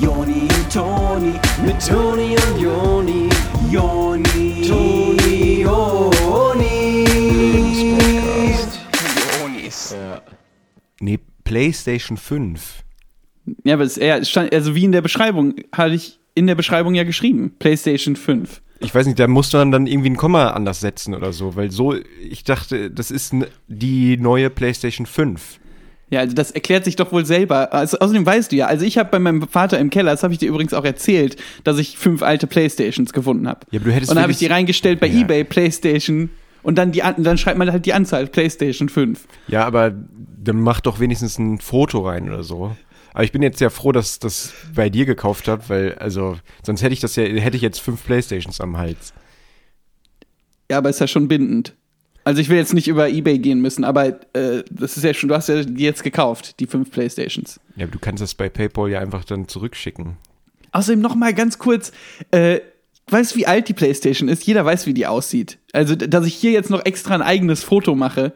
Joni und Toni, mit Toni und Joni, Joni, Toni, Joni. Jonis. Nee, PlayStation 5. Ja, aber es, er es stand, also wie in der Beschreibung, hatte ich in der Beschreibung ja geschrieben. PlayStation 5. Ich weiß nicht, da musste man dann irgendwie ein Komma anders setzen oder so, weil so, ich dachte, das ist die neue PlayStation 5. Ja, also das erklärt sich doch wohl selber. Also, außerdem weißt du ja, also ich habe bei meinem Vater im Keller, das habe ich dir übrigens auch erzählt, dass ich fünf alte Playstations gefunden habe. Ja, aber du hättest Und dann habe ich die reingestellt bei Ja. eBay Playstation und dann die an- dann schreibt man halt die Anzahl Playstation 5. Ja, aber dann mach doch wenigstens ein Foto rein oder so. Aber ich bin jetzt sehr froh, dass das bei dir gekauft habe, weil, also, sonst hätte ich das ja, hätte ich jetzt fünf Playstations am Hals. Ja, aber ist ja schon bindend. Also ich will jetzt nicht über eBay gehen müssen, aber äh, das ist ja schon, du hast ja die jetzt gekauft, die fünf Playstations. Ja, aber du kannst das bei PayPal ja einfach dann zurückschicken. Außerdem noch mal ganz kurz, äh, weißt du, wie alt die PlayStation ist? Jeder weiß, wie die aussieht. Also, dass ich hier jetzt noch extra ein eigenes Foto mache.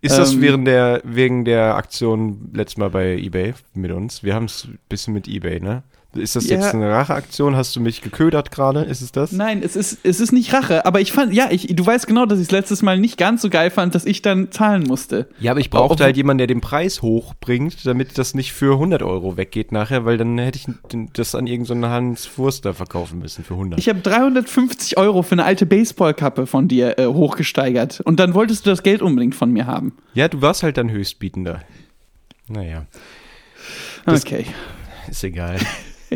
Ist das Ähm, während der, wegen der Aktion letztes Mal bei eBay mit uns? Wir haben es ein bisschen mit eBay, ne? Ist das Ja. jetzt eine Racheaktion? Hast du mich geködert gerade? Ist es das? Nein, es ist, es ist nicht Rache, aber ich fand, ja, ich, du weißt genau, dass ich es letztes Mal nicht ganz so geil fand, dass ich dann zahlen musste. Ja, aber ich brauchte halt jemanden, der den Preis hochbringt, damit das nicht für 100 Euro weggeht nachher, weil dann hätte ich das an irgendeinen Hans Furster verkaufen müssen für 100. Ich habe 350 Euro für eine alte Baseballkappe von dir äh, hochgesteigert und dann wolltest du das Geld unbedingt von mir haben. ja, du warst halt dann Höchstbietender. Naja, Das- Okay. ist egal.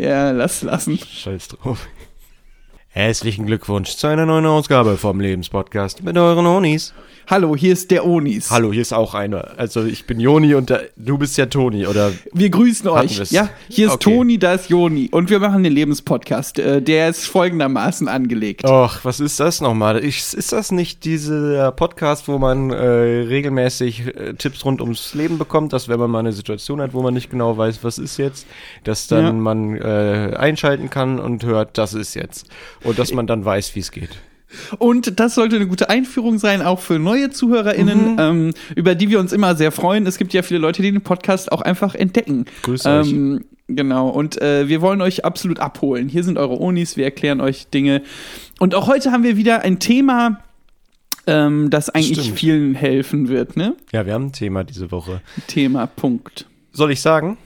Ja, lass lassen. Scheiß drauf. Herzlichen Glückwunsch zu einer neuen Ausgabe vom Lebenspodcast mit euren Honis. Hallo, hier ist der Onis. Hallo, hier ist auch einer. Also ich bin Joni und der, du bist ja Toni, oder? Wir grüßen euch. wir's. Ja, hier ist Okay. Toni, da ist Joni und wir machen den Lebenspodcast. Äh, der ist folgendermaßen angelegt. Och, was ist das nochmal? Ist das nicht dieser Podcast, wo man äh, regelmäßig äh, Tipps rund ums Leben bekommt, dass wenn man mal eine Situation hat, wo man nicht genau weiß, was ist jetzt, dass dann Ja. man äh, einschalten kann und hört, das ist jetzt. Und dass man dann weiß, wie es geht. Und das sollte eine gute Einführung sein, auch für neue ZuhörerInnen, Mhm. ähm, über die wir uns immer sehr freuen. Es gibt ja viele Leute, die den Podcast auch einfach entdecken. Grüß euch. Ähm, genau, und äh, wir wollen euch absolut abholen. Hier sind eure Onis, wir erklären euch Dinge. Und auch heute haben wir wieder ein Thema, ähm, das eigentlich Stimmt. vielen helfen wird, ne? Ja, wir haben ein Thema diese Woche. Thema, Punkt. Soll ich sagen?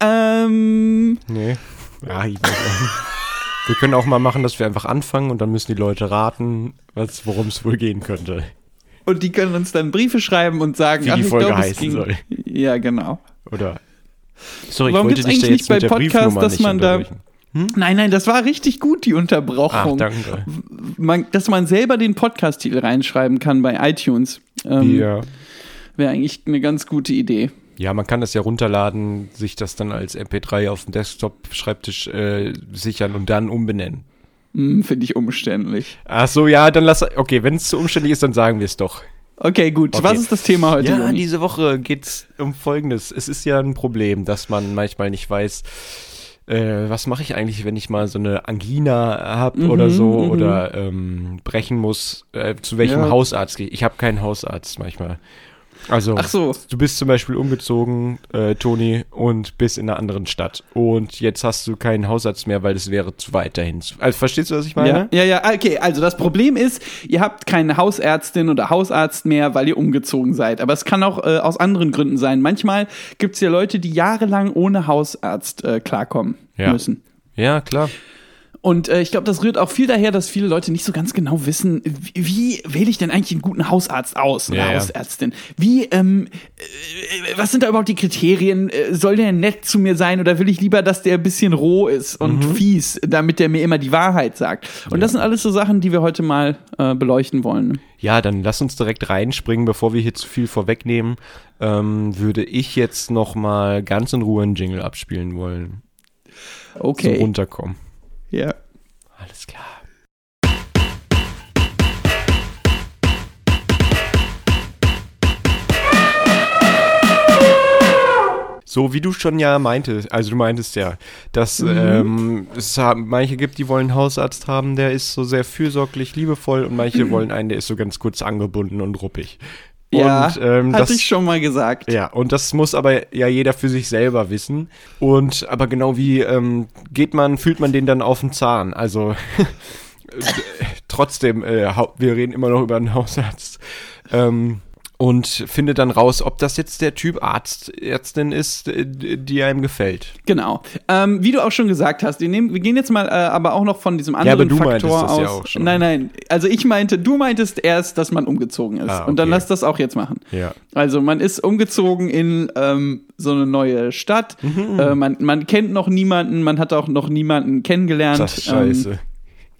Ähm, Nee. Ja, ich. Wir können auch mal machen, dass wir einfach anfangen und dann müssen die Leute raten, was, worum es wohl gehen könnte. und die können uns dann Briefe schreiben und sagen, Wie die ich Folge glaub, es heißen ging- soll. Ja, genau. Oder? Sorry, Warum ich wollte dich da eigentlich jetzt nicht bei mit der Podcasts, Briefnummer dass nicht man da- unterbrechen. Nein, nein, das war richtig gut, die Ach, Unterbrochung. danke. man, dass man selber den Podcast-Titel reinschreiben kann bei iTunes. Ähm, Ja. Wäre eigentlich eine ganz gute Idee. Ja, man kann das ja runterladen, sich das dann als MP3 auf dem Desktop-Schreibtisch äh, sichern und dann umbenennen. Hm, Finde ich umständlich. Ach so, ja, dann lass. Okay, wenn es zu umständlich ist, dann sagen wir es doch. Okay, gut. Okay. Was ist das Thema heute? Ja, diese Woche geht's um Folgendes. Es ist ja ein Problem, dass man manchmal nicht weiß, äh, was mache ich eigentlich, wenn ich mal so eine Angina habe Mhm, oder so mhm. oder ähm, brechen muss. Äh, zu welchem Ja. Hausarzt gehe ich? Ich habe keinen Hausarzt manchmal. Also, Ach so. du bist zum Beispiel umgezogen, äh, Toni, und bist in einer anderen Stadt. Und jetzt hast du keinen Hausarzt mehr, weil es wäre zu weit dahin. Also, verstehst du, was ich meine? Ja, ja, ja, okay. Also das Problem ist, ihr habt keine Hausärztin oder Hausarzt mehr, weil ihr umgezogen seid. Aber es kann auch äh, aus anderen Gründen sein. Manchmal gibt es ja Leute, die jahrelang ohne Hausarzt äh, klarkommen Ja. müssen. Ja, klar. Und äh, ich glaube, das rührt auch viel daher, dass viele Leute nicht so ganz genau wissen, wie, wie wähle ich denn eigentlich einen guten Hausarzt aus oder Ja, ja. Hausärztin? Wie, ähm, äh, was sind da überhaupt die Kriterien? Äh, Soll der nett zu mir sein oder will ich lieber, dass der ein bisschen roh ist und Mhm. fies, damit der mir immer die Wahrheit sagt? Und das sind alles so Sachen, die wir heute mal äh, beleuchten wollen. Ja, dann lass uns direkt reinspringen, bevor wir hier zu viel vorwegnehmen. Ähm, würde ich jetzt noch mal ganz in Ruhe einen Jingle abspielen wollen. Zum Okay. Runterkommen. Ja. Alles klar. So wie du schon ja meintest, also du meintest ja, dass ähm, es haben, manche gibt, die wollen einen Hausarzt haben, der ist so sehr fürsorglich, liebevoll und manche wollen einen, der ist so ganz kurz angebunden und ruppig. Ja, und, ähm, hatte das, ich schon mal gesagt. Ja, und das muss aber ja jeder für sich selber wissen. Und aber genau wie ähm, geht man, fühlt man den dann auf den Zahn. Also trotzdem, äh, wir reden immer noch über einen Hausarzt. Ähm, und findet dann raus, ob das jetzt der Typ Arzt, Ärztin ist, äh, die einem gefällt. Genau. Ähm, wie du auch schon gesagt hast, wir, nehmen, wir gehen jetzt mal äh, aber auch noch von diesem anderen aber du Faktor meintest das aus. ja auch schon. Nein, nein. Also ich meinte, du meintest erst, dass man umgezogen ist. Ah, Und dann okay. lass das auch jetzt machen. Ja. Also man ist umgezogen in ähm, so eine neue Stadt. Mhm. Äh, man, man kennt noch niemanden, man hat auch noch niemanden kennengelernt. Das ist scheiße. Ähm,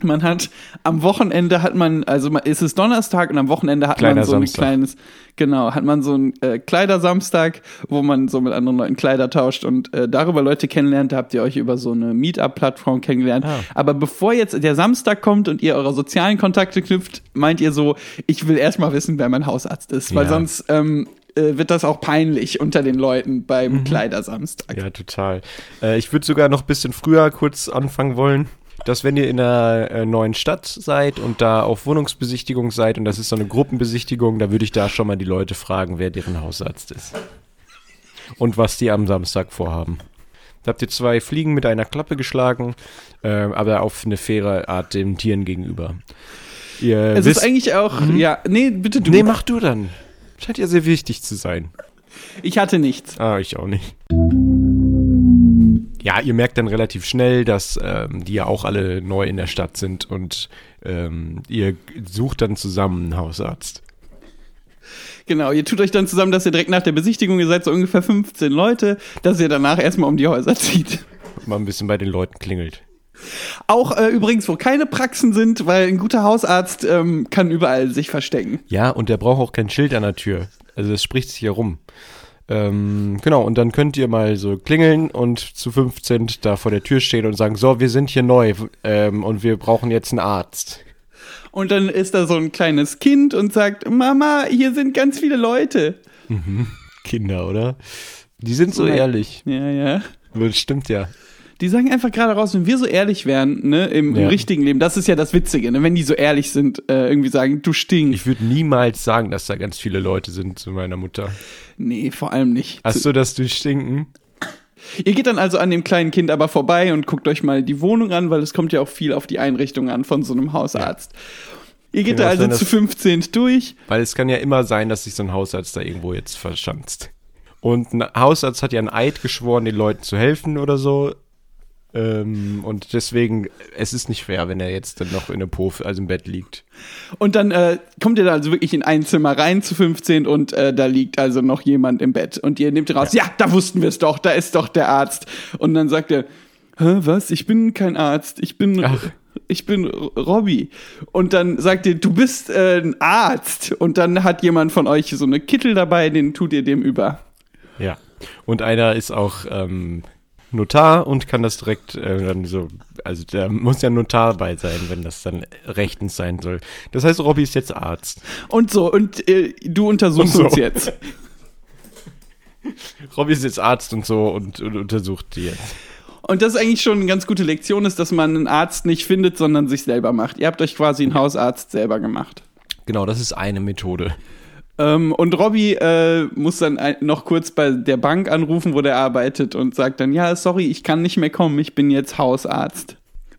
man hat am Wochenende hat man, also man- es ist Donnerstag und am Wochenende hat Kleiner man so ein Samstag. kleines, genau, hat man so ein äh, Kleidersamstag, wo man so mit anderen Leuten Kleider tauscht und äh, darüber Leute kennenlernt. Da habt ihr euch über so eine Meetup-Plattform kennengelernt. Ah. Aber bevor jetzt der Samstag kommt und ihr eure sozialen Kontakte knüpft, meint ihr so, ich will erstmal wissen, wer mein Hausarzt ist, weil Ja. sonst ähm, äh, wird das auch peinlich unter den Leuten beim Mhm. Kleidersamstag. Ja, total. Äh, ich würde sogar noch ein bisschen früher kurz anfangen wollen. Dass wenn ihr in einer äh, neuen Stadt seid und da auf Wohnungsbesichtigung seid und das ist so eine Gruppenbesichtigung, da würde ich da schon mal die Leute fragen, wer deren Hausarzt ist. Und was die am Samstag vorhaben. Da habt ihr zwei Fliegen mit einer Klappe geschlagen, äh, aber auf eine faire Art den Tieren gegenüber. Ihr Es wisst, ist eigentlich auch, ja, nee, bitte du. nee, mach du dann. Scheint ja sehr wichtig zu sein. Ich hatte nichts. Ah, ich auch nicht. Ja, ihr merkt dann relativ schnell, dass ähm, die ja auch alle neu in der Stadt sind und ähm, ihr sucht dann zusammen einen Hausarzt. Genau, ihr tut euch dann zusammen, dass ihr direkt nach der Besichtigung, ihr seid so ungefähr 15 Leute, dass ihr danach erstmal um die Häuser zieht. Mal ein bisschen bei den Leuten klingelt. Auch äh, übrigens, wo keine Praxen sind, weil ein guter Hausarzt ähm, kann überall sich verstecken. Ja, und der braucht auch kein Schild an der Tür. Also das spricht sich hier rum. Ähm, genau, und dann könnt ihr mal so klingeln und zu 15 da vor der Tür stehen und sagen, so, wir sind hier neu ähm, und wir brauchen jetzt einen Arzt. Und dann ist da so ein kleines Kind und sagt, Mama, hier sind ganz viele Leute. Kinder, oder? Die sind so Nein. ehrlich. Ja, ja. Das stimmt ja. Die sagen einfach gerade raus, wenn wir so ehrlich wären, ne, im, im Ja. richtigen Leben, das ist ja das Witzige, ne, wenn die so ehrlich sind, äh, irgendwie sagen, du stinkst. Ich würde niemals sagen, dass da ganz viele Leute sind zu meiner Mutter. nee, vor allem nicht. Hast du das durch Stinken? Ihr geht dann also an dem kleinen Kind aber vorbei und guckt euch mal die Wohnung an, weil es kommt ja auch viel auf die Einrichtung an von so einem Hausarzt. Ihr geht da also sein, zu dass- 15 durch. Weil es kann ja immer sein, dass sich so ein Hausarzt da irgendwo jetzt verschanzt. Und ein Hausarzt hat ja einen Eid geschworen, den Leuten zu helfen oder so. Ähm, und deswegen, es ist nicht fair, wenn er jetzt dann noch in einem Puff, also im Bett liegt. Und dann äh, kommt ihr da also wirklich in ein Zimmer rein zu 15 und äh, da liegt also noch jemand im Bett. Und ihr nehmt raus, ja, da wussten wir es doch, da ist doch der Arzt. Und dann sagt er, Hä, was? Ich bin kein Arzt, ich bin. Ach. Ich bin Robby. Und dann sagt ihr, du bist äh, ein Arzt. Und dann hat jemand von euch so eine Kittel dabei, den tut ihr dem über. Ja. Und einer ist auch ähm, Notar und kann das direkt äh, dann so, also da muss ja Notar bei sein, wenn das dann rechtens sein soll. Das heißt, Robby ist jetzt Arzt. Und so, und äh, du untersuchst so. uns jetzt. Robby ist jetzt Arzt und so und, und untersucht die jetzt. Und das ist eigentlich schon eine ganz gute Lektion, ist, dass man einen Arzt nicht findet, sondern sich selber macht. Ihr habt euch quasi einen Hausarzt selber gemacht. Genau, das ist eine Methode. Ähm, und Robby äh, muss dann noch kurz bei der Bank anrufen, wo der arbeitet und sagt dann, ja, sorry, ich kann nicht mehr kommen, ich bin jetzt Hausarzt.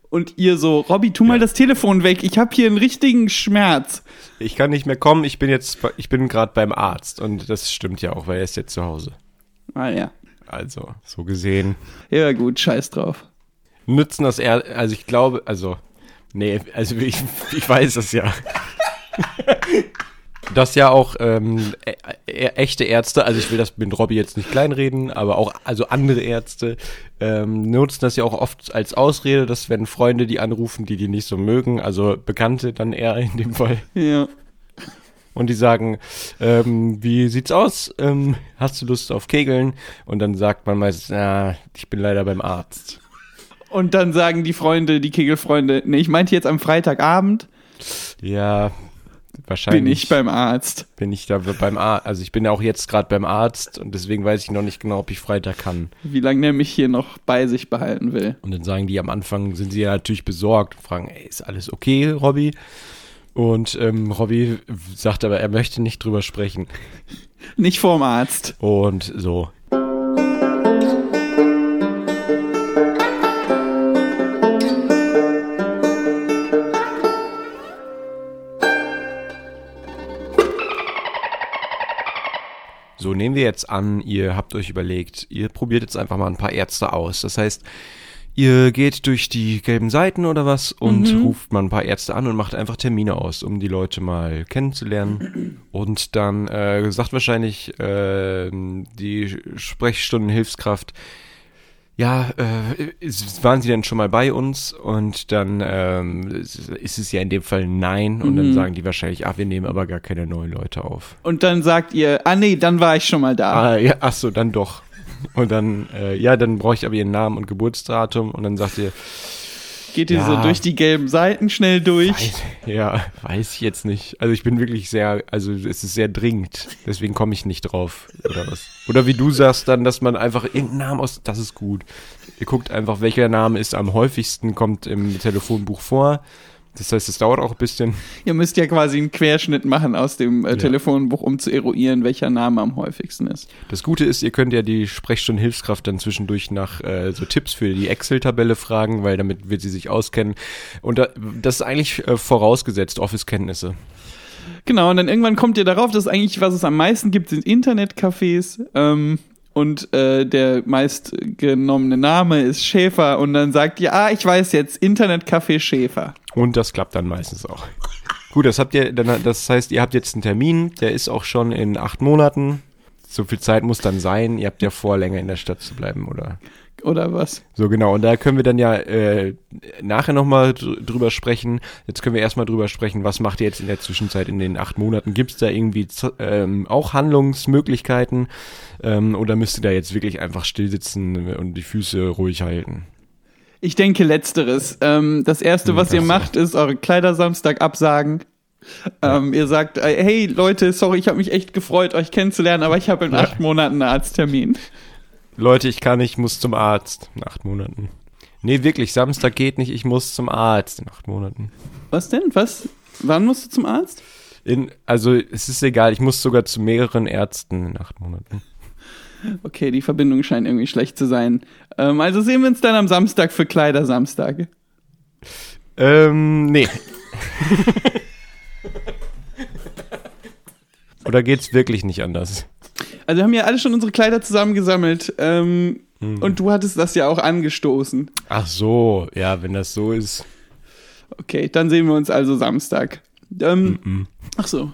Und ihr so, Robby, tu mal Ja. das Telefon weg, ich habe hier einen richtigen Schmerz. Ich kann nicht mehr kommen, ich bin jetzt, ich bin gerade beim Arzt und das stimmt ja auch, weil er ist jetzt zu Hause. Ah ja. Also, so gesehen. Ja gut, scheiß drauf. Nützen das eher, also ich glaube, also, nee, also ich, ich weiß es ja. Dass ja auch ähm, e e echte Ärzte, also ich will das mit Robby jetzt nicht kleinreden, aber auch also andere Ärzte ähm, nutzen das ja auch oft als Ausrede, dass wenn Freunde die anrufen, die die nicht so mögen, also Bekannte dann eher in dem Fall, Ja. und die sagen, ähm, wie sieht's aus? Ähm, hast du Lust auf Kegeln? Und dann sagt man meistens, ja, ich bin leider beim Arzt. Und dann sagen die Freunde, die Kegelfreunde, nee, ich meinte jetzt am Freitagabend Ja, wahrscheinlich bin ich beim Arzt. bin ich da beim Arzt. Also ich bin ja auch jetzt gerade beim Arzt und deswegen weiß ich noch nicht genau, ob ich Freitag kann. Wie lange der mich hier noch bei sich behalten will. Und dann sagen die am Anfang, sind sie ja natürlich besorgt und fragen, ey, ist alles okay, Robby? Und ähm, Robby sagt aber, er möchte nicht drüber sprechen. Nicht vorm Arzt. Und so. So, nehmen wir jetzt an, ihr habt euch überlegt, ihr probiert jetzt einfach mal ein paar Ärzte aus. Das heißt, ihr geht durch die gelben Seiten oder was und ruft mal ein paar Ärzte an und macht einfach Termine aus, um die Leute mal kennenzulernen. Und dann äh, sagt wahrscheinlich äh, die Sprechstundenhilfskraft, ja, äh, waren Sie denn schon mal bei uns? Und dann ähm, ist es ja in dem Fall nein. Und dann sagen die wahrscheinlich, ach, wir nehmen aber gar keine neuen Leute auf. Und dann sagt ihr, ah nee, dann war ich schon mal da. Ah, ja, ach so, dann doch. Und dann, äh, ja, dann brauche ich aber ihren Namen und Geburtsdatum. Und dann sagt ihr, Geht ihr ja. so durch die gelben Seiten schnell durch? weiß, ja, weiß ich jetzt nicht. Also ich bin wirklich sehr, also es ist sehr dringend. Deswegen komme ich nicht drauf. Oder was? Oder wie du sagst dann, dass man einfach irgendeinen Namen aus, das ist gut. Ihr guckt einfach, welcher Name ist am häufigsten, kommt im Telefonbuch vor. Das heißt, es dauert auch ein bisschen. Ihr müsst ja quasi einen Querschnitt machen aus dem äh, Telefonbuch, um zu eruieren, welcher Name am häufigsten ist. Das Gute ist, ihr könnt ja die Sprechstundenhilfskraft dann zwischendurch nach äh, so Tipps für die Excel-Tabelle fragen, weil damit wird sie sich auskennen. Und da, das ist eigentlich äh, vorausgesetzt, Office-Kenntnisse. Genau, und dann irgendwann kommt ihr darauf, dass eigentlich, was es am meisten gibt, sind Internetcafés. Ähm, und äh, der meistgenommene Name ist Schäfer. Und dann sagt ihr, ah, ich weiß jetzt, Internetcafé Schäfer. Und das klappt dann meistens auch. Gut, das habt ihr, das heißt, ihr habt jetzt einen Termin, der ist auch schon in acht Monaten. So viel Zeit muss dann sein. Ihr habt ja vor, länger in der Stadt zu bleiben, oder? Oder was? So genau, und da können wir dann ja äh, nachher nochmal dr drüber sprechen. Jetzt können wir erstmal drüber sprechen, was macht ihr jetzt in der Zwischenzeit in den acht Monaten? Gibt es da irgendwie ähm, auch Handlungsmöglichkeiten ähm, oder müsst ihr da jetzt wirklich einfach still sitzen und die Füße ruhig halten? Ich denke letzteres. Ähm, das erste, Hm, was ihr ach so. macht, ist eure Kleidersamstag absagen. Ähm, ihr sagt, äh, hey Leute, sorry, ich habe mich echt gefreut, euch kennenzulernen, aber ich habe in acht Monaten einen Arzttermin. Leute, ich kann nicht, ich muss zum Arzt in acht Monaten. Nee, wirklich, Samstag geht nicht, ich muss zum Arzt in acht Monaten. Was denn? Was? Wann musst du zum Arzt? In, also es ist egal, ich muss sogar zu mehreren Ärzten in acht Monaten. Okay, die Verbindung scheint irgendwie schlecht zu sein. Ähm, also sehen wir uns dann am Samstag für Kleidersamstag. Ähm, nee. Oder geht's wirklich nicht anders? Also wir haben ja alle schon unsere Kleider zusammengesammelt. Ähm, Hm. Und du hattest das ja auch angestoßen. Ach so, ja, wenn das so ist. Okay, dann sehen wir uns also Samstag. Ähm, Ach so.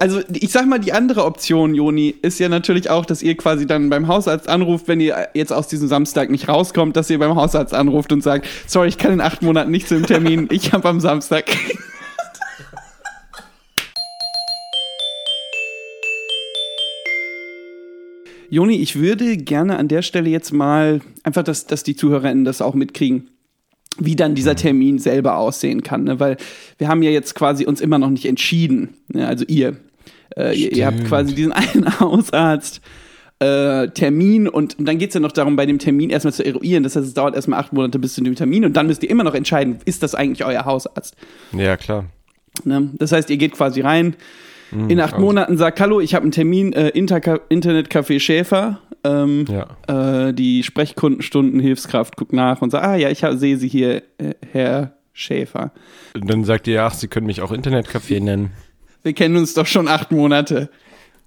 Also, ich sag mal, die andere Option, Joni, ist ja natürlich auch, dass ihr quasi dann beim Hausarzt anruft, wenn ihr jetzt aus diesem Samstag nicht rauskommt, dass ihr beim Hausarzt anruft und sagt, sorry, ich kann in acht Monaten nicht zum Termin, ich habe am Samstag. Joni, ich würde gerne an der Stelle jetzt mal einfach, dass, dass die ZuhörerInnen das auch mitkriegen, wie dann dieser Termin selber aussehen kann. Ne? Weil wir haben ja jetzt quasi uns immer noch nicht entschieden. Ne? Also ihr. Äh, ihr, ihr habt quasi diesen einen Hausarzt. Äh, Termin und, und dann geht es ja noch darum, bei dem Termin erstmal zu eruieren. Das heißt, es dauert erstmal acht Monate bis zu dem Termin und dann müsst ihr immer noch entscheiden, ist das eigentlich euer Hausarzt? Ja, klar. Ne? Das heißt, ihr geht quasi rein, in acht also- Monaten sagt, hallo, ich habe einen Termin, äh, Internetcafé Schäfer. Ähm, Ja. äh, die Sprechkundenstunden-Hilfskraft guckt nach und sagt, ah ja, ich sehe Sie hier, äh, Herr Schäfer. Und dann sagt ihr, ach, Sie können mich auch Internetcafé nennen. Wir kennen uns doch schon acht Monate.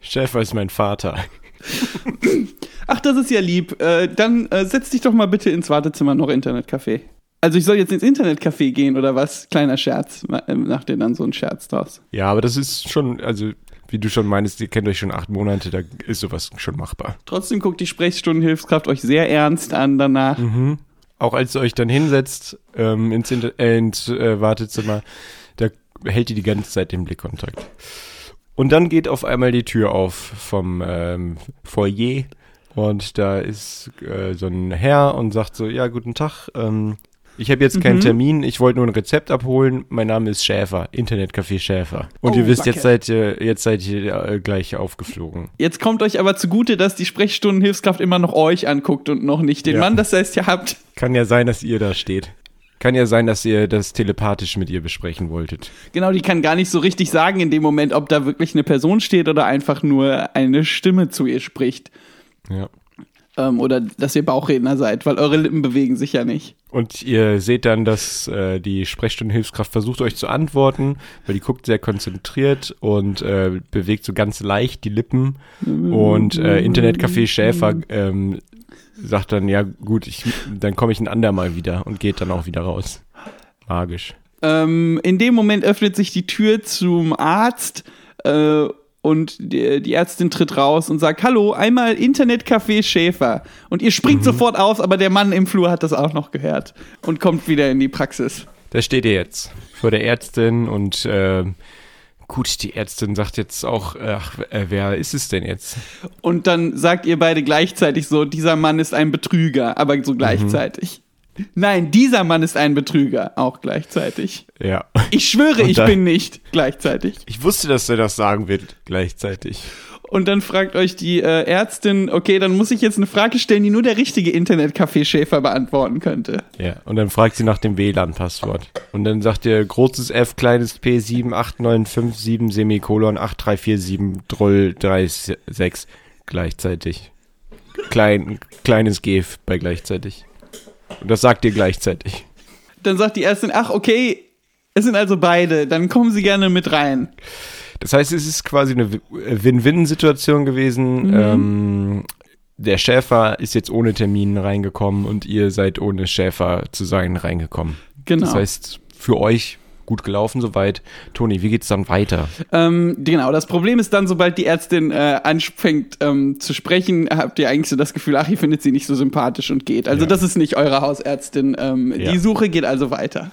Schäfer ist mein Vater. Ach, das ist ja lieb. Äh, dann äh, setz dich doch mal bitte ins Wartezimmer noch Internetcafé. Also ich soll jetzt ins Internetcafé gehen oder was? Kleiner Scherz. Ma- äh, Mach dir dann so einen Scherz draus. Ja, aber das ist schon, also wie du schon meinst, ihr kennt euch schon acht Monate, da ist sowas schon machbar. Trotzdem guckt die Sprechstundenhilfskraft euch sehr ernst an danach. Auch als ihr euch dann hinsetzt ähm, ins, Inter äh, ins äh, Wartezimmer, da hält ihr die ganze Zeit den Blickkontakt. Und dann geht auf einmal die Tür auf vom ähm, Foyer und da ist äh, so ein Herr und sagt so, ja, guten Tag, ähm, ich habe jetzt keinen Mhm. Termin, ich wollte nur ein Rezept abholen, mein Name ist Schäfer, Internetcafé Schäfer. Und Oh, ihr wisst, Backe. jetzt seid ihr, jetzt seid ihr äh, gleich aufgeflogen. Jetzt kommt euch aber zugute, dass die Sprechstundenhilfskraft immer noch euch anguckt und noch nicht den Ja. Mann. Das heißt, ihr habt Kann ja sein, dass ihr da steht. Kann ja sein, dass ihr das telepathisch mit ihr besprechen wolltet. Genau, die kann gar nicht so richtig sagen in dem Moment, ob da wirklich eine Person steht oder einfach nur eine Stimme zu ihr spricht. Ja. Ähm, oder dass ihr Bauchredner seid, weil eure Lippen bewegen sich ja nicht. Und ihr seht dann, dass äh, die Sprechstundenhilfskraft versucht euch zu antworten, weil die guckt sehr konzentriert und äh, bewegt so ganz leicht die Lippen. Und äh, Internetcafé Schäfer ähm, sagt dann, ja gut, ich, dann komme ich ein andermal wieder und geht dann auch wieder raus. Magisch. Ähm, in dem Moment öffnet sich die Tür zum Arzt äh, und die, die Ärztin tritt raus und sagt, hallo, einmal Internetcafé Schäfer. Und ihr springt sofort auf, aber der Mann im Flur hat das auch noch gehört und kommt wieder in die Praxis. Da steht ihr jetzt vor der Ärztin und äh, gut, die Ärztin sagt jetzt auch, ach, äh, wer ist es denn jetzt? Und dann sagt ihr beide gleichzeitig so, dieser Mann ist ein Betrüger, aber so gleichzeitig. Nein, dieser Mann ist ein Betrüger, auch gleichzeitig. Ja. Ich schwöre, Und ich dann- bin nicht gleichzeitig. Ich wusste, dass er das sagen wird, gleichzeitig. Und dann fragt euch die äh, Ärztin, okay, dann muss ich jetzt eine Frage stellen, die nur der richtige Internetcafé Schäfer beantworten könnte. Ja, und dann fragt sie nach dem WLAN-Passwort. Und dann sagt ihr großes F, kleines P, 78957, Semikolon, 8347, Droll, 36, gleichzeitig. Klein, kleines G bei gleichzeitig. Und das sagt ihr gleichzeitig. Dann sagt die Ärztin, ach, okay, es sind also beide, dann kommen Sie gerne mit rein. Das heißt, es ist quasi eine Win-Win-Situation gewesen. Ähm, der Schäfer ist jetzt ohne Termin reingekommen und ihr seid ohne Schäfer zu sein reingekommen. Genau. Das heißt, für euch gut gelaufen soweit. Toni, wie geht's dann weiter? Ähm, genau, das Problem ist dann, sobald die Ärztin äh, anfängt ähm, zu sprechen, habt ihr eigentlich so das Gefühl, ach, ihr findet sie nicht so sympathisch und geht. Also Ja. das ist nicht eure Hausärztin. Ähm, Ja. Die Suche geht also weiter.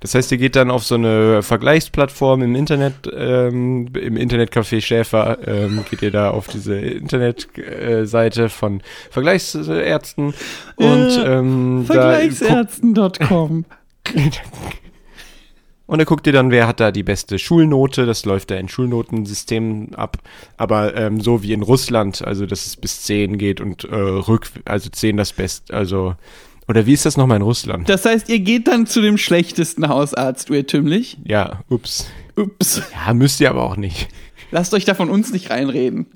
Das heißt, ihr geht dann auf so eine Vergleichsplattform im Internet, ähm, im Internetcafé Schäfer, ähm, geht ihr da auf diese Internetseite von Vergleichsärzten und Äh, ähm, Vergleichsärzten.com. und da guckt ihr dann, wer hat da die beste Schulnote, das läuft da in Schulnotensystem ab, aber ähm, so wie in Russland, also dass es bis 10 geht und äh, rück, also 10 das Beste, also oder wie ist das nochmal in Russland? Das heißt, ihr geht dann zu dem schlechtesten Hausarzt, irrtümlich. Ja, ups. Ups. Ja, müsst ihr aber auch nicht. Lasst euch da von uns nicht reinreden.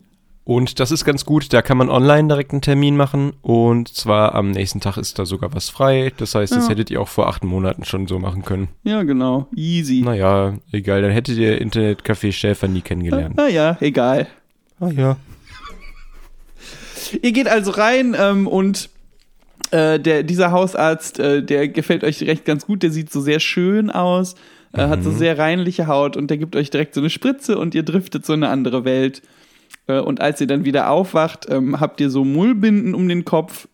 Und das ist ganz gut, da kann man online direkt einen Termin machen und zwar am nächsten Tag ist da sogar was frei. Das heißt, das Ja. hättet ihr auch vor acht Monaten schon so machen können. Ja, genau. Easy. Naja, egal, dann hättet ihr Internetcafé Schäfer nie kennengelernt. Naja, egal. Ah ja. Ihr geht also rein ähm, und äh, der, dieser Hausarzt, äh, der gefällt euch recht ganz gut. Der sieht so sehr schön aus, äh, hat so sehr reinliche Haut und der gibt euch direkt so eine Spritze und ihr driftet so in eine andere Welt. Äh, und als ihr dann wieder aufwacht, ähm, habt ihr so Mullbinden um den Kopf.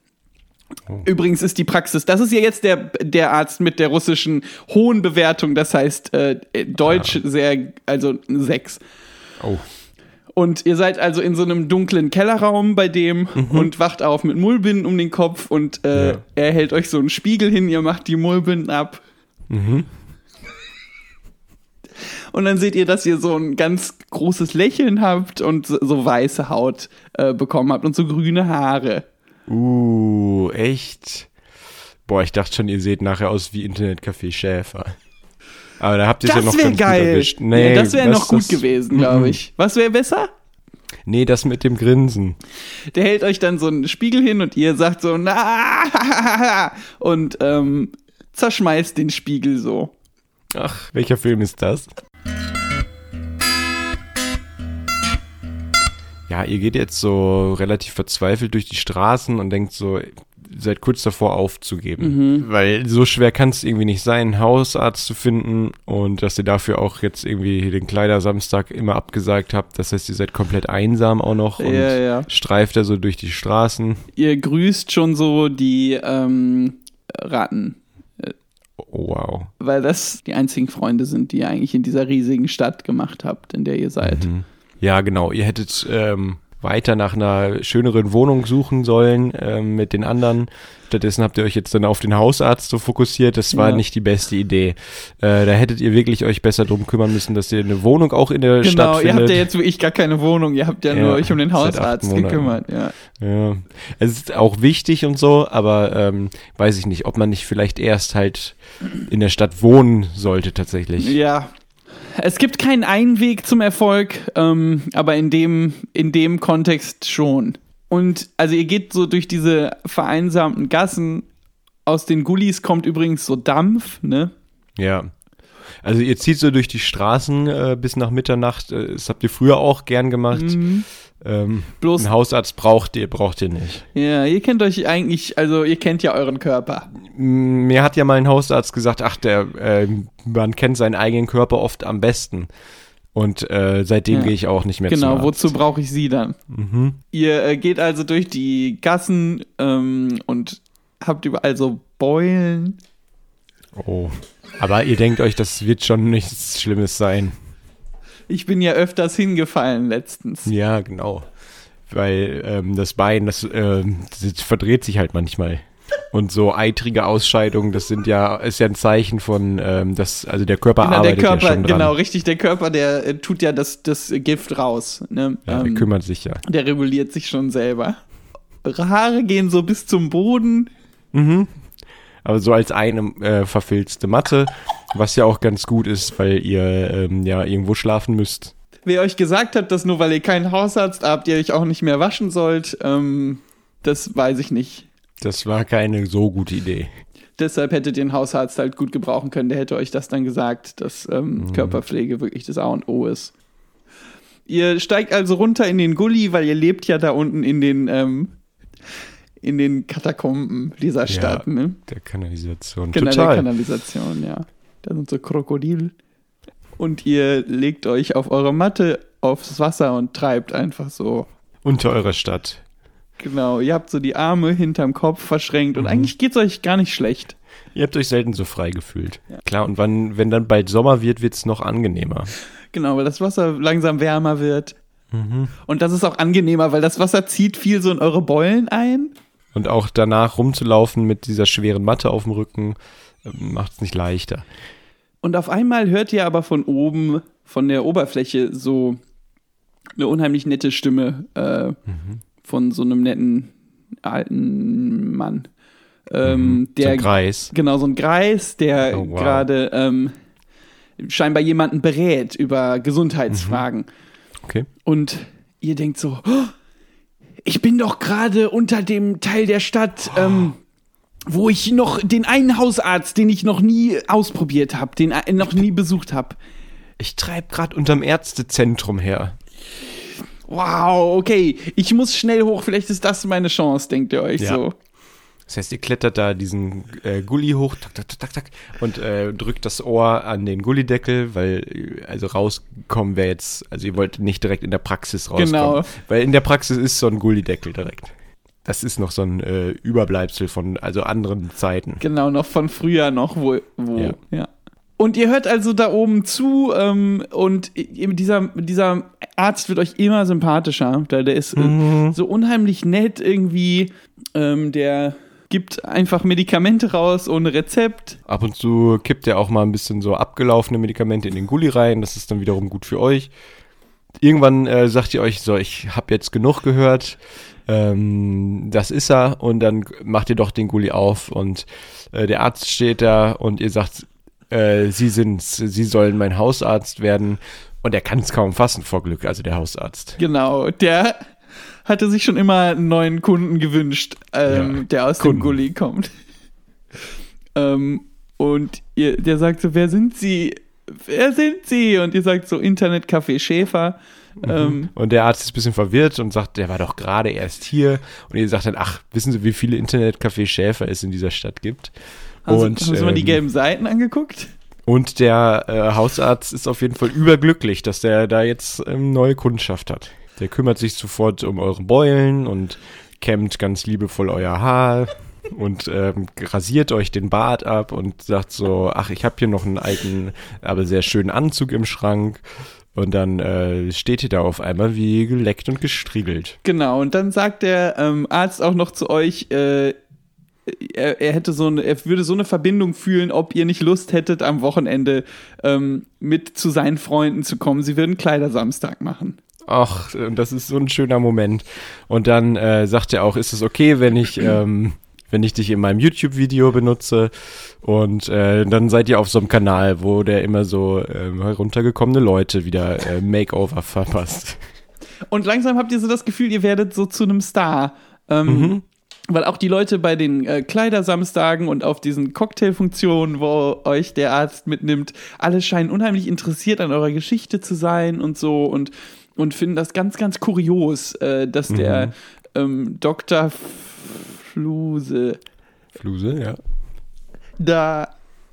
Übrigens ist die Praxis, das ist ja jetzt der, der Arzt mit der russischen hohen Bewertung, das heißt äh, Deutsch sehr, also 6. Oh. Und ihr seid also in so einem dunklen Kellerraum bei dem und wacht auf mit Mullbinden um den Kopf und äh, Ja. er hält euch so einen Spiegel hin, ihr macht die Mullbinden ab. Und dann seht ihr, dass ihr so ein ganz großes Lächeln habt und so, weiße Haut äh, bekommen habt und so grüne Haare. Uh, echt? Boah, ich dachte schon, ihr seht nachher aus wie Internetcafé Schäfer. Aber da habt ihr es ja noch Das wäre ganz gut geil. erwischt. ja, das wäre noch gut das- gewesen, glaube ich. Was wäre besser? Nee, das mit dem Grinsen. Der hält euch dann so einen Spiegel hin und ihr sagt so, na, und ähm, zerschmeißt den Spiegel so. Ach, welcher Film ist das? Ja, ihr geht jetzt so relativ verzweifelt durch die Straßen und denkt so, ihr seid kurz davor aufzugeben. Weil so schwer kann es irgendwie nicht sein, einen Hausarzt zu finden und dass ihr dafür auch jetzt irgendwie den Kleidersamstag immer abgesagt habt. Das heißt, ihr seid komplett einsam auch noch und Ja, ja. streift da so durch die Straßen. Ihr grüßt schon so die ähm, Ratten, Oh, wow. weil das die einzigen Freunde sind, die ihr eigentlich in dieser riesigen Stadt gemacht habt, in der ihr seid. Ja, genau. Ihr hättet, ähm, weiter nach einer schöneren Wohnung suchen sollen ähm, mit den anderen. Stattdessen habt ihr euch jetzt dann auf den Hausarzt so fokussiert. Das war Ja. nicht die beste Idee. Äh, da hättet ihr wirklich euch besser drum kümmern müssen, dass ihr eine Wohnung auch in der Stadt Genau, ihr findet. habt ja jetzt wie ich gar keine Wohnung, ihr habt ja, Ja, nur euch um den Hausarzt gekümmert, ja. Ja, es ist auch wichtig und so, aber ähm, weiß ich nicht, ob man nicht vielleicht erst halt in der Stadt wohnen sollte tatsächlich. Ja. Es gibt keinen Einweg zum Erfolg, ähm, aber in dem, in dem Kontext schon. Und also ihr geht so durch diese vereinsamten Gassen. Aus den Gullis kommt übrigens so Dampf, ne? Ja. Also ihr zieht so durch die Straßen äh, bis nach Mitternacht. Äh, das habt ihr früher auch gern gemacht. Ähm, Mhm. Bloß- einen Hausarzt braucht ihr, braucht ihr nicht. Ja, ihr kennt euch eigentlich, also ihr kennt ja euren Körper. Mir hat ja mal ein Hausarzt gesagt, ach, der, äh, man kennt seinen eigenen Körper oft am besten. Und äh, seitdem Ja. gehe ich auch nicht mehr Genau, Arzt. wozu brauche ich sie dann? Ihr äh, geht also durch die Gassen ähm, und habt überall so Beulen. Oh. Aber ihr denkt euch, das wird schon nichts Schlimmes sein. Ich bin ja öfters hingefallen letztens. Ja, genau. Weil ähm, das Bein, das, ähm, das verdreht sich halt manchmal. Und so eitrige Ausscheidungen, das sind ja, ist ja ein Zeichen von, ähm, dass, also der Körper Genau, der arbeitet Körper, ja schon dran. genau, richtig, der Körper, der äh, tut ja das, das Gift raus. Ne? Ja, der ähm, kümmert sich ja. der reguliert sich schon selber. Haare gehen so bis zum Boden. Aber so als eine äh, verfilzte Matte, was ja auch ganz gut ist, weil ihr ähm, ja irgendwo schlafen müsst. Wer euch gesagt hat, dass nur weil ihr keinen Hausarzt habt, ihr euch auch nicht mehr waschen sollt, ähm, das weiß ich nicht. Das war keine so gute Idee. Deshalb hättet ihr einen Hausarzt halt gut gebrauchen können. Der hätte euch das dann gesagt, dass ähm, Körperpflege wirklich das A und O ist. Ihr steigt also runter in den Gully, weil ihr lebt ja da unten in den, ähm, in den Katakomben dieser Stadt, ja, ne? Der Kanalisation. Genau, der Total. Kanalisation, ja. Da sind so Krokodil. Und ihr legt euch auf eure Matte aufs Wasser und treibt einfach so. Unter eurer Stadt. Genau, ihr habt so die Arme hinterm Kopf verschränkt und eigentlich geht's euch gar nicht schlecht. Ihr habt euch selten so frei gefühlt. Klar, und wann, wenn dann bald Sommer wird, wird's noch angenehmer. Genau, weil das Wasser langsam wärmer wird. Mhm. Und das ist auch angenehmer, weil das Wasser zieht viel so in eure Beulen ein. Und auch danach rumzulaufen mit dieser schweren Matte auf dem Rücken, ähm, macht's nicht leichter. Und auf einmal hört ihr aber von oben, von der Oberfläche, so eine unheimlich nette Stimme äh, Mhm. von so einem netten alten Mann. Ähm, So der ein Kreis. Genau, so ein Greis, der Oh, wow. gerade ähm, scheinbar jemanden berät über Gesundheitsfragen. Okay. Und ihr denkt so, "Oh, ich bin doch gerade unter dem Teil der Stadt, ähm, wo ich noch den einen Hausarzt, den ich noch nie ausprobiert habe, den äh, noch nie besucht habe. Ich treib grad unterm Ärztezentrum her. Wow, okay, ich muss schnell hoch, vielleicht ist das meine Chance, denkt ihr euch Ja. so. Das heißt, ihr klettert da diesen äh, Gully hoch, tak, tak, tak, tak, und äh, drückt das Ohr an den Gullideckel, weil äh, also rauskommen wäre jetzt, also ihr wollt nicht direkt in der Praxis rauskommen. Genau. Weil in der Praxis ist so ein Gullideckel direkt. Das ist noch so ein äh, Überbleibsel von also anderen Zeiten. Genau, noch von früher noch, wo, wo ja. Ja. Und ihr hört also da oben zu ähm, und dieser, dieser Arzt wird euch immer sympathischer. Der, der ist äh, so unheimlich nett irgendwie. Ähm, der gibt einfach Medikamente raus ohne Rezept. Ab und zu kippt er auch mal ein bisschen so abgelaufene Medikamente in den Gully rein. Das ist dann wiederum gut für euch. Irgendwann äh, sagt ihr euch so, ich habe jetzt genug gehört. Ähm, das ist er. Und dann macht ihr doch den Gully auf und äh, der Arzt steht da und ihr sagt, äh, Sie sind's, Sie sollen mein Hausarzt werden. Und er kann es kaum fassen vor Glück, also der Hausarzt. Genau, der hatte sich schon immer einen neuen Kunden gewünscht, ähm, Ja, der aus Kunden. dem Gully kommt. ähm, und ihr, der sagt so, wer sind Sie? Wer sind Sie? Und ihr sagt so, Internetcafé Schäfer. Ähm, Und der Arzt ist ein bisschen verwirrt und sagt, der war doch gerade erst hier. Und ihr sagt dann, ach, wissen Sie, wie viele Internetcafé Schäfer es in dieser Stadt gibt? Sie- und, haben Sie mal die ähm, gelben Seiten angeguckt? Und der äh, Hausarzt ist auf jeden Fall überglücklich, dass der da jetzt ähm, neue Kundschaft hat. Der kümmert sich sofort um eure Beulen und kämmt ganz liebevoll euer Haar und ähm, rasiert euch den Bart ab und sagt so, ach, ich habe hier noch einen alten, aber sehr schönen Anzug im Schrank. Und dann äh, steht ihr da auf einmal wie geleckt und gestriegelt. Genau, und dann sagt der ähm, Arzt auch noch zu euch, äh, er, er hätte so eine, er würde so eine Verbindung fühlen, ob ihr nicht Lust hättet, am Wochenende ähm, mit zu seinen Freunden zu kommen. Sie würden Kleidersamstag machen. Ach, und das ist so ein schöner Moment. Und dann äh, sagt er auch, ist es okay, wenn ich, ähm, wenn ich dich in meinem YouTube-Video benutze? Und äh, dann seid ihr auf so einem Kanal, wo der immer so ähm, heruntergekommene Leute wieder äh, Makeover verpasst. Und langsam habt ihr so das Gefühl, ihr werdet so zu einem Star. Ähm, Weil auch die Leute bei den äh, Kleidersamstagen und auf diesen Cocktailfunktionen, wo euch der Arzt mitnimmt, alle scheinen unheimlich interessiert an eurer Geschichte zu sein und so und, und finden das ganz, ganz kurios, äh, dass der ähm, Dr. Fluse Fluse, ja. da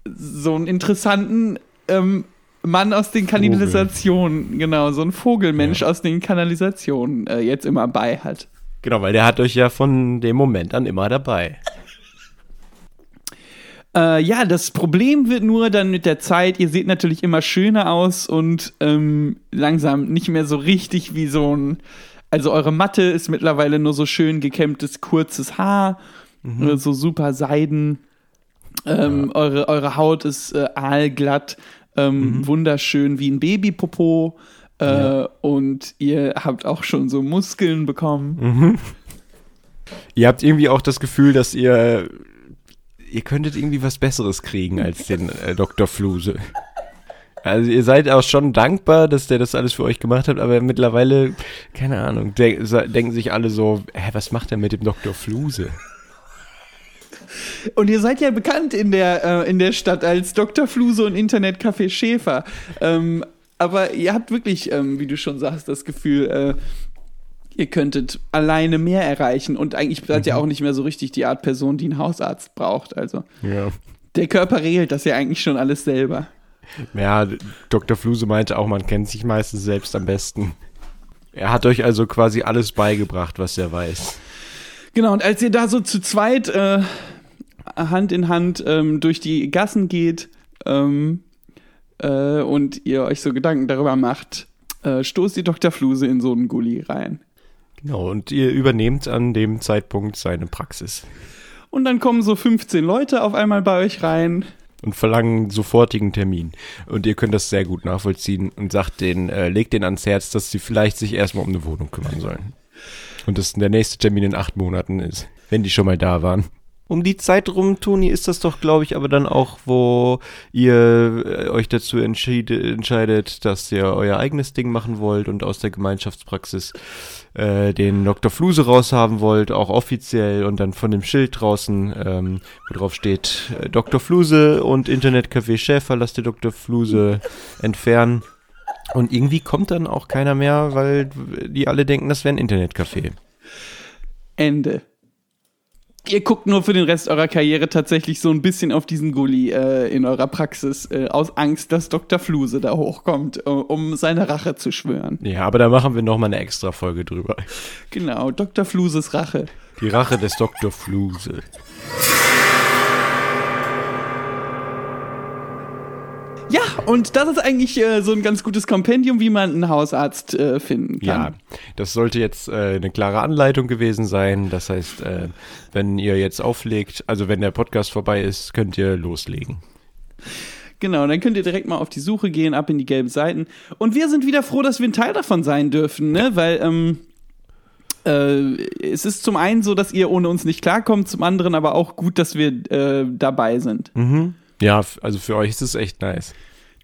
so einen interessanten ähm, Mann aus den Kanalisationen, genau, so ein Vogelmensch aus den Kanalisationen äh, jetzt immer bei hat. Genau, weil der hat euch ja von dem Moment an immer dabei. Äh, ja, das Problem wird nur dann mit der Zeit, ihr seht natürlich immer schöner aus und ähm, langsam nicht mehr so richtig wie so ein. Also eure Matte ist mittlerweile nur so schön gekämmtes, kurzes Haar, äh, so super Seiden. Ähm, eure, eure Haut ist äh, aalglatt, ähm, wunderschön wie ein Babypopo. Äh, Und ihr habt auch schon so Muskeln bekommen. Ihr habt irgendwie auch das Gefühl, dass ihr ihr könntet irgendwie was Besseres kriegen als den äh, Dr. Fluse. Also ihr seid auch schon dankbar, dass der das alles für euch gemacht hat, aber mittlerweile, keine Ahnung, de denken sich alle so, hä, was macht er mit dem Dr. Fluse? Und ihr seid ja bekannt in der, äh, in der Stadt als Dr. Fluse und Internetcafé Schäfer. Ähm, aber ihr habt wirklich, ähm, wie du schon sagst, das Gefühl, äh, ihr könntet alleine mehr erreichen. Und eigentlich seid ihr auch nicht mehr so richtig die Art Person, die einen Hausarzt braucht. Also Ja. der Körper regelt das ja eigentlich schon alles selber. Ja, Dr. Fluse meinte auch, man kennt sich meistens selbst am besten. Er hat euch also quasi alles beigebracht, was er weiß. Genau, und als ihr da so zu zweit äh, Hand in Hand ähm, durch die Gassen geht ähm, äh, und ihr euch so Gedanken darüber macht, äh, stoßt die Dr. Fluse in so einen Gully rein. Genau, und ihr übernehmt an dem Zeitpunkt seine Praxis Und dann kommen so 15 Leute auf einmal bei euch rein. und verlangen sofortigen Termin. Und ihr könnt das sehr gut nachvollziehen und sagt den, äh, legt den ans Herz, dass sie vielleicht sich erstmal um eine Wohnung kümmern sollen. Und dass der nächste Termin in acht Monaten ist, wenn die schon mal da waren. Um die Zeit rum, Toni, ist das doch, glaube ich, aber dann auch, wo ihr äh, euch dazu entscheidet, dass ihr euer eigenes Ding machen wollt und aus der Gemeinschaftspraxis äh, den Dr. Fluse raushaben wollt, auch offiziell und dann von dem Schild draußen, ähm, wo drauf steht äh, Dr. Fluse und Internetcafé Schäfer, lasst ihr Dr. Fluse entfernen. Und irgendwie kommt dann auch keiner mehr, weil die alle denken, das wäre ein Internetcafé. Ende. Ihr guckt nur für den Rest eurer Karriere tatsächlich so ein bisschen auf diesen Gully äh, in eurer Praxis, äh, aus Angst, dass Dr. Fluse da hochkommt, äh, um seine Rache zu schwören. Ja, aber da machen wir nochmal eine extra Folge drüber. Genau, Dr. Fluses Rache. Die Rache des Dr. Fluse. Ja, und das ist eigentlich äh, so ein ganz gutes Kompendium, wie man einen Hausarzt äh, finden kann. Ja, das sollte jetzt äh, eine klare Anleitung gewesen sein. Das heißt, äh, wenn ihr jetzt auflegt, also wenn der Podcast vorbei ist, könnt ihr loslegen. Genau, dann könnt ihr direkt mal auf die Suche gehen, ab in die gelben Seiten. Und wir sind wieder froh, dass wir ein Teil davon sein dürfen, ne? Weil ähm, äh, es ist zum einen so, dass ihr ohne uns nicht klarkommt, zum anderen aber auch gut, dass wir äh, dabei sind. Ja, also für euch ist es echt nice.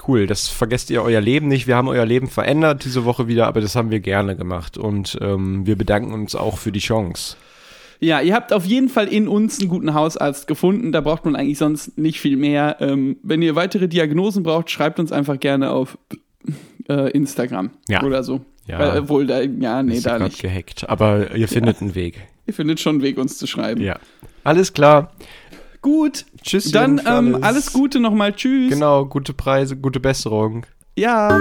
Cool, das vergesst ihr euer Leben nicht. Wir haben euer Leben verändert diese Woche wieder, aber das haben wir gerne gemacht. Und ähm, wir bedanken uns auch für die Chance. Ja, ihr habt auf jeden Fall in uns einen guten Hausarzt gefunden. Da braucht man eigentlich sonst nicht viel mehr. Ähm, wenn ihr weitere Diagnosen braucht, schreibt uns einfach gerne auf äh, Instagram Ja. oder so. Ja. Äh, obwohl, da, ja, nee, Ist da nicht. gehackt. Aber ihr findet einen Weg. Ihr findet schon einen Weg, uns zu schreiben. Ja. Alles klar. Gut. Tschüss. Dann ähm, alles Gute nochmal. Tschüss. Genau, gute Preise, gute Besserung. Ja.